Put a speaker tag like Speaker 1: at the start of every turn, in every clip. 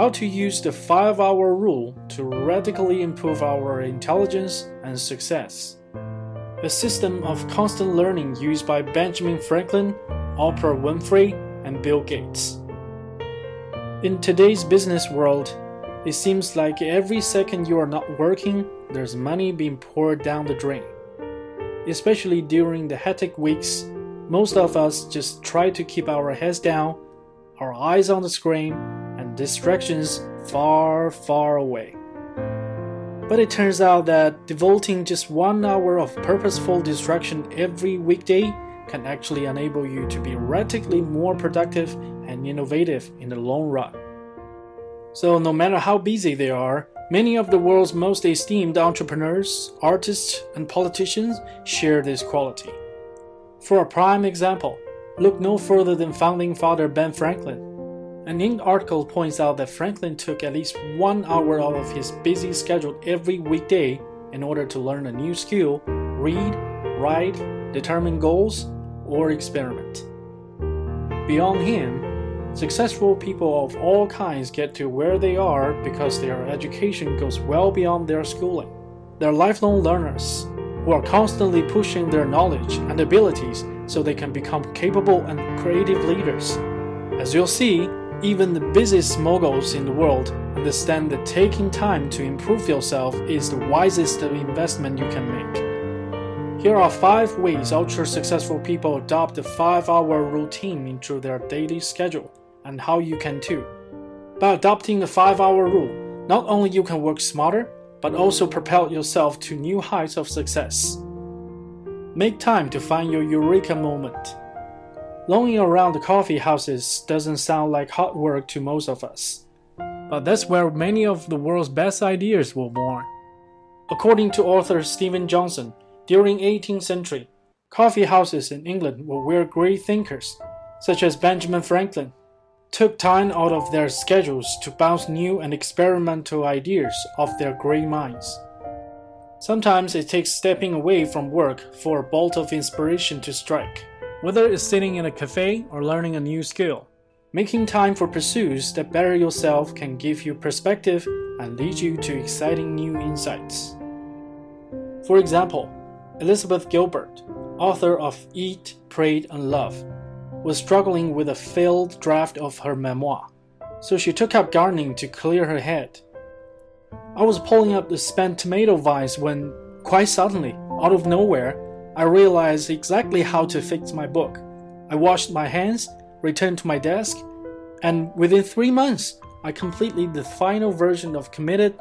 Speaker 1: how to use the 5 hour rule to radically improve our intelligence and success. A system of constant learning used by Benjamin Franklin, Oprah Winfrey, and Bill Gates. In today's business world, it seems like every second you are not working, there's money being poured down the drain. Especially during the hectic weeks, most of us just try to keep our heads down, our eyes on the screen, distractions far, far away. But it turns out that devoting just one hour of purposeful distraction every weekday can actually enable you to be radically more productive and innovative in the long run. So, no matter how busy they are, many of the world's most esteemed entrepreneurs, artists, and politicians share this quality. For a prime example, look no further than founding father Ben Franklin. An Inc. article points out that Franklin took at least one hour out of his busy schedule every weekday in order to learn a new skill, read, write, determine goals, or experiment. Beyond him, Successful people of all kinds get to where they are because their education goes well beyond their schooling. They're lifelong learners who are constantly pushing their knowledge and abilities so they can become capable and creative leaders. As you'll see, even the busiest moguls in the world understand that taking time to improve yourself is the wisest investment you can make. Here are five ways ultra successful people adopt the five hour routine into their daily schedule and how you can too. By adopting the 5 hour rule, not only you can work smarter, but also propel yourself to new heights of success. Make time to find your eureka moment. Lounging around the coffee houses doesn't sound like hard work to most of us, but that's where many of the world's best ideas were born. According to author Steven Johnson, during 18th century, coffee houses in England were where great thinkers, such as Benjamin Franklin, took time out of their schedules to bounce new and experimental ideas off their great minds. Sometimes it takes stepping away from work for a bolt of inspiration to strike, whether it's sitting in a cafe or learning a new skill. Making time for pursuits that better yourself can give you perspective and lead you to exciting new insights. For example, Elizabeth Gilbert, author of Eat, Pray, and Love, was struggling with a failed draft of her memoir, so she took up gardening to clear her head. I was pulling up the spent tomato vines when, quite suddenly, out of nowhere, I realized exactly how to fix my book. I washed my hands, returned to my desk, and within three months, I completed the final version of Committed,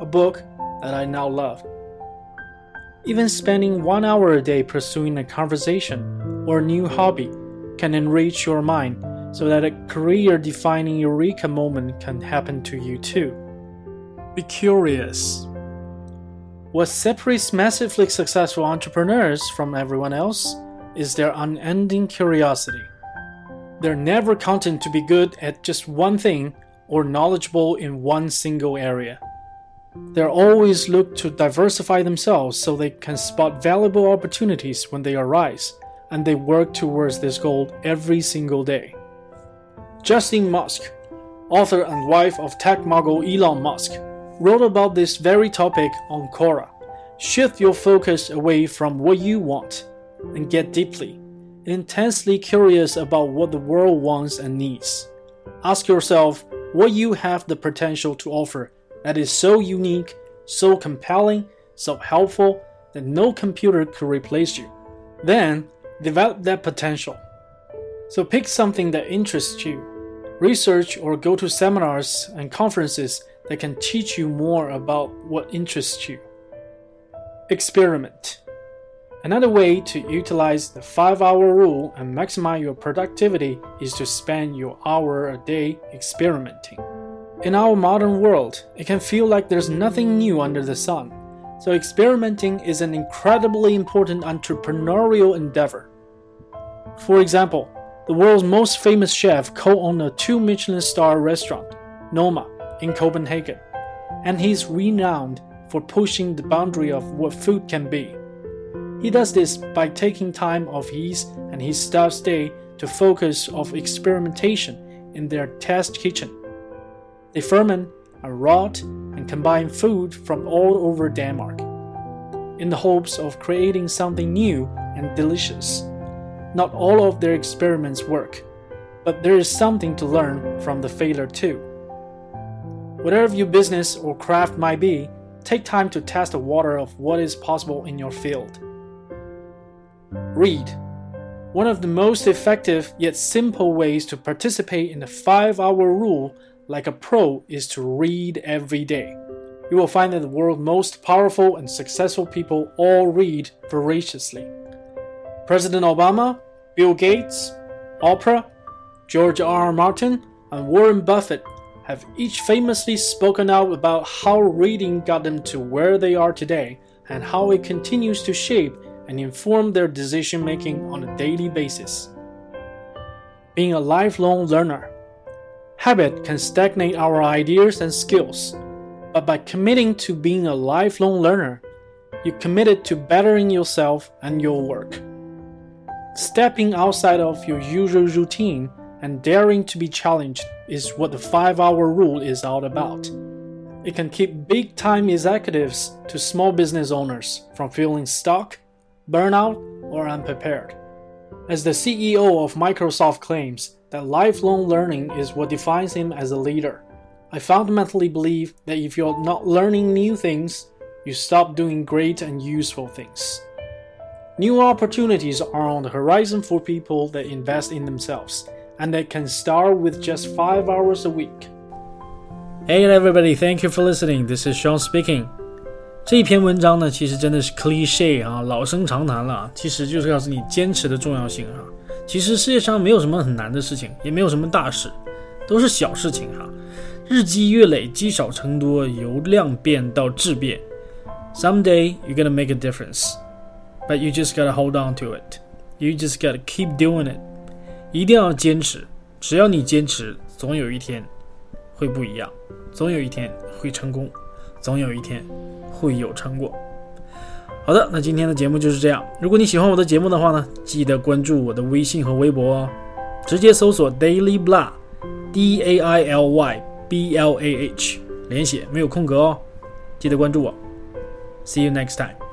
Speaker 1: a book that I now love. Even spending one hour a day pursuing a conversation or a new hobby can enrich your mind so that a career defining eureka moment can happen to you too. Be curious. What separates massively successful entrepreneurs from everyone else is their unending curiosity. They're never content to be good at just one thing or knowledgeable in one single area. They always look to diversify themselves so they can spot valuable opportunities when they arise and they work towards this goal every single day. Justine Musk, author and wife of tech mogul Elon Musk, wrote about this very topic on Quora. Shift your focus away from what you want and get deeply, intensely curious about what the world wants and needs. Ask yourself what you have the potential to offer that is so unique, so compelling, so helpful that no computer could replace you. Then develop that potential. So pick something that interests you. Research or go to seminars and conferences that can teach you more about what interests you. Experiment. Another way to utilize the 5 hour rule and maximize your productivity is to spend your hour a day experimenting. In our modern world, it can feel like there's nothing new under the sun, so experimenting is an incredibly important entrepreneurial endeavor. For example, the world's most famous chef co-owned a two Michelin star restaurant, Noma, in Copenhagen, and he's renowned for pushing the boundary of what food can be. He does this by taking time off his and his staff's day to focus of experimentation in their test kitchen. They ferment and rot and combine food from all over Denmark in the hopes of creating something new and delicious. Not all of their experiments work, but there is something to learn from the failure too. Whatever your business or craft might be, take time to test the water of what is possible in your field. Read. One of the most effective yet simple ways to participate in the 5 hour rule like a pro is to read every day. You will find that the world's most powerful and successful people all read voraciously. President Obama, Bill Gates, Oprah, George R. R. Martin, and Warren Buffett have each famously spoken out about how reading got them to where they are today and how it continues to shape and inform their decision making on a daily basis. Being a lifelong learner. Habit can stagnate our ideas and skills, but by committing to being a lifelong learner, you committed to bettering yourself and your work. Stepping outside of your usual routine and daring to be challenged is what the 5 hour rule is all about. It can keep big time executives to small business owners from feeling stuck burnout, or unprepared. As the CEO of Microsoft claims that lifelong learning is what defines him as a leader, I fundamentally believe that if you're not learning new things, you stop doing great and useful things. New opportunities are on the horizon for people that invest in themselves and that can start with just 5 hours a week.
Speaker 2: Hey everybody, thank you for listening. This is Sean speaking. 这篇文章呢，其实真的是 cliche 啊，老生常谈了。其实就是告诉你坚持的重要性哈。其实世界上没有什么很难的事情，也没有什么大事，都是小事情哈。日积月累，积少成多，由量变到质变。Someday you're gonna make a difference, but you just gotta hold on to it. You just gotta keep doing it. 一定要坚持，只要你坚持，总有一天会不一样，总有一天会成功。总有一天会有成果。好的，那今天的节目就是这样。如果你喜欢我的节目的话呢，记得关注我的微信和微博哦，直接搜索 Daily Blah，D A I L Y B L A H，连写没有空格哦。记得关注我。See you next time.